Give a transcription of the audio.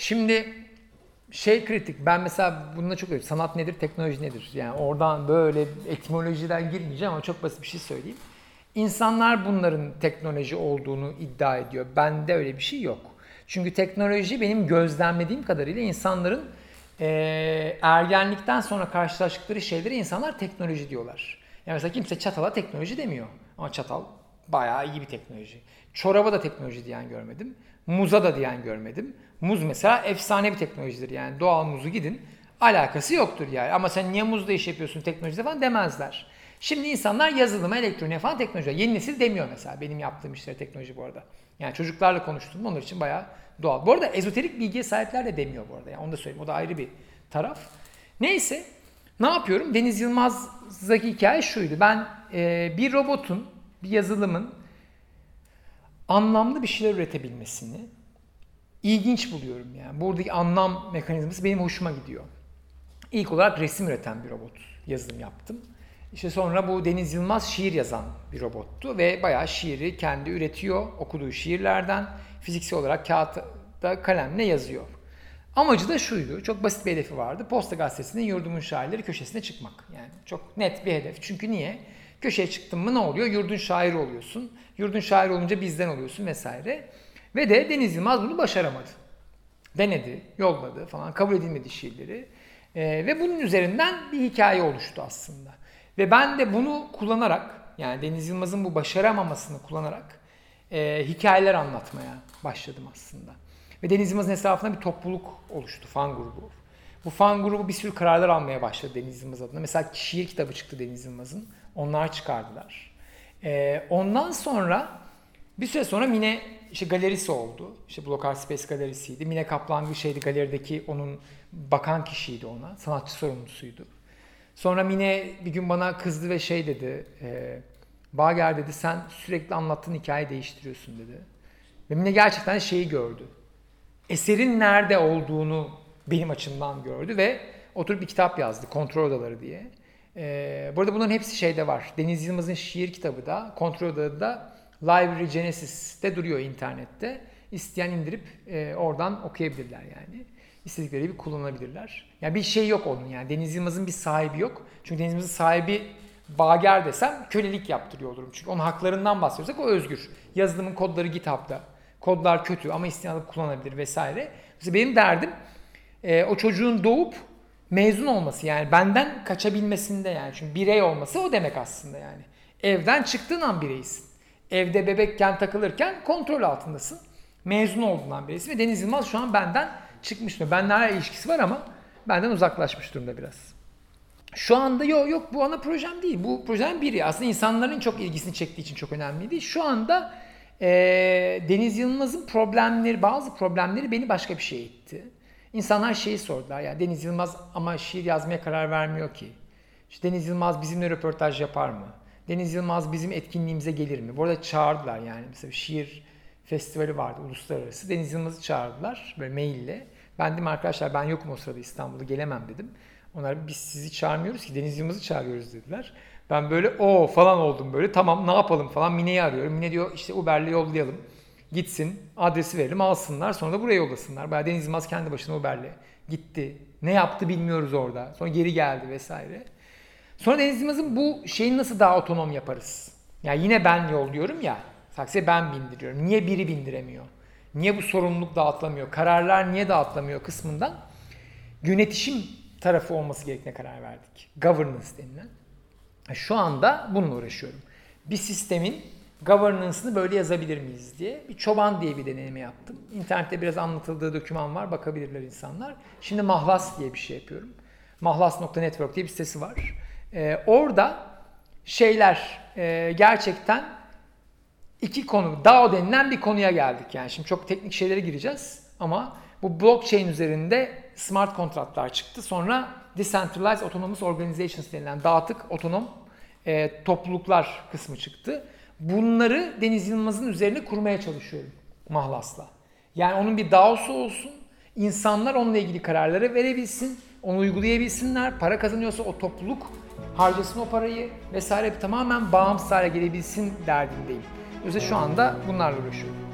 Şimdi şey kritik. Ben mesela bununla çok öyle. Sanat nedir, teknoloji nedir? Yani oradan böyle etimolojiden girmeyeceğim ama çok basit bir şey söyleyeyim. İnsanlar bunların teknoloji olduğunu iddia ediyor. Bende öyle bir şey yok. Çünkü teknoloji benim gözlemlediğim kadarıyla insanların e, ergenlikten sonra karşılaştıkları şeyleri insanlar teknoloji diyorlar. Yani mesela kimse çatala teknoloji demiyor. Ama çatal bayağı iyi bir teknoloji. Çoraba da teknoloji diyen görmedim. Muza da diyen görmedim. Muz mesela efsane bir teknolojidir yani. Doğal muzu gidin alakası yoktur yani. Ama sen niye muzda iş yapıyorsun teknolojide falan demezler. Şimdi insanlar yazılıma, elektroniğe falan teknoloji. Yeni nesil demiyor mesela benim yaptığım işlere teknoloji bu arada. Yani çocuklarla konuştum onlar için bayağı doğal. Bu arada ezoterik bilgiye sahipler de demiyor bu arada. Yani onu da söyleyeyim. O da ayrı bir taraf. Neyse ne yapıyorum? Deniz Yılmaz'daki hikaye şuydu. Ben e, bir robotun, bir yazılımın anlamlı bir şeyler üretebilmesini ilginç buluyorum yani. Buradaki anlam mekanizması benim hoşuma gidiyor. İlk olarak resim üreten bir robot yazılım yaptım. İşte sonra bu Deniz Yılmaz şiir yazan bir robottu ve bayağı şiiri kendi üretiyor okuduğu şiirlerden fiziksel olarak kağıtta kalemle yazıyor. Amacı da şuydu. Çok basit bir hedefi vardı. Posta gazetesinin yurdumun şairleri köşesine çıkmak. Yani çok net bir hedef. Çünkü niye? Köşeye çıktın mı ne oluyor? Yurdun şairi oluyorsun. Yurdun şairi olunca bizden oluyorsun vesaire. Ve de Deniz Yılmaz bunu başaramadı. Denedi, yolladı falan, kabul edilmedi şiirleri. Ee, ve bunun üzerinden bir hikaye oluştu aslında. Ve ben de bunu kullanarak, yani Deniz Yılmaz'ın bu başaramamasını kullanarak e, hikayeler anlatmaya başladım aslında. Ve Deniz Yılmaz'ın etrafında bir topluluk oluştu, fan grubu. Bu fan grubu bir sürü kararlar almaya başladı Deniz Yılmaz adına. Mesela şiir kitabı çıktı Deniz Yılmaz'ın. Onlar çıkardılar. Ee, ondan sonra bir süre sonra Mine işte galerisi oldu. İşte Blokar Space galerisiydi. Mine Kaplan bir şeydi galerideki onun bakan kişiydi ona. Sanatçı sorumlusuydu. Sonra Mine bir gün bana kızdı ve şey dedi. E, Bager dedi sen sürekli anlattığın hikayeyi değiştiriyorsun dedi. Ve Mine gerçekten şeyi gördü. Eserin nerede olduğunu benim açımdan gördü ve oturup bir kitap yazdı. Kontrol Odaları diye. Ee, burada bunların hepsi şeyde var. Deniz Yılmaz'ın şiir kitabı da Kontrol Odaları da Library Genesis'te duruyor internette. İsteyen indirip e, oradan okuyabilirler yani. İstedikleri gibi kullanabilirler. Yani bir şey yok onun yani. Deniz Yılmaz'ın bir sahibi yok. Çünkü Deniz Yılmaz'ın sahibi Bager desem kölelik yaptırıyor olurum. Çünkü onun haklarından bahsediyorsak o özgür. Yazılımın kodları GitHub'da. Kodlar kötü ama isteyen alıp kullanabilir vesaire. Mesela benim derdim e, o çocuğun doğup mezun olması yani benden kaçabilmesinde yani. Çünkü birey olması o demek aslında yani. Evden çıktığın an bireysin. Evde bebekken takılırken kontrol altındasın. Mezun olduğundan birisi ve Deniz Yılmaz şu an benden çıkmış durumda. Benimle hala ilişkisi var ama benden uzaklaşmış durumda biraz. Şu anda yok yok bu ana projem değil. Bu projem biri. Aslında insanların çok ilgisini çektiği için çok önemliydi. Şu anda e, Deniz Yılmaz'ın problemleri, bazı problemleri beni başka bir şeye itti. İnsanlar şeyi sordular. Ya Deniz Yılmaz ama şiir yazmaya karar vermiyor ki. İşte Deniz Yılmaz bizimle röportaj yapar mı? Deniz Yılmaz bizim etkinliğimize gelir mi? Bu arada çağırdılar yani. Mesela şiir festivali vardı uluslararası. Deniz Yılmaz'ı çağırdılar böyle maille. Ben dedim arkadaşlar ben yokum o sırada İstanbul'da gelemem dedim. Onlar biz sizi çağırmıyoruz ki Deniz Yılmaz'ı çağırıyoruz dediler. Ben böyle o falan oldum böyle tamam ne yapalım falan Mine'yi arıyorum. Mine diyor işte Uber'le yollayalım. Gitsin adresi verelim alsınlar sonra da buraya yollasınlar. Bayağı Deniz Yılmaz kendi başına Uber'le gitti. Ne yaptı bilmiyoruz orada. Sonra geri geldi vesaire. Sonra Deniz Yılmaz'ın bu şeyini nasıl daha otonom yaparız? Yani yine ben yolluyorum ya. Taksiye ben bindiriyorum. Niye biri bindiremiyor? Niye bu sorumluluk dağıtılamıyor? Kararlar niye dağıtılamıyor kısmından yönetişim tarafı olması gerektiğine karar verdik. Governance denilen. Şu anda bununla uğraşıyorum. Bir sistemin governance'ını böyle yazabilir miyiz diye bir çoban diye bir deneyimi yaptım. İnternette biraz anlatıldığı doküman var. Bakabilirler insanlar. Şimdi Mahlas diye bir şey yapıyorum. Mahlas.network diye bir sitesi var. Ee, orada şeyler e, gerçekten iki konu, DAO denilen bir konuya geldik. Yani şimdi çok teknik şeylere gireceğiz ama bu blockchain üzerinde smart kontratlar çıktı. Sonra Decentralized Autonomous Organizations denilen dağıtık otonom e, topluluklar kısmı çıktı. Bunları Deniz Yılmaz'ın üzerine kurmaya çalışıyorum Mahlas'la. Yani onun bir DAO'su olsun, insanlar onunla ilgili kararları verebilsin, onu uygulayabilsinler, para kazanıyorsa o topluluk harcasın o parayı vesaire tamamen bağımsız hale gelebilsin derdindeyim. Özellikle şu anda bunlarla uğraşıyorum.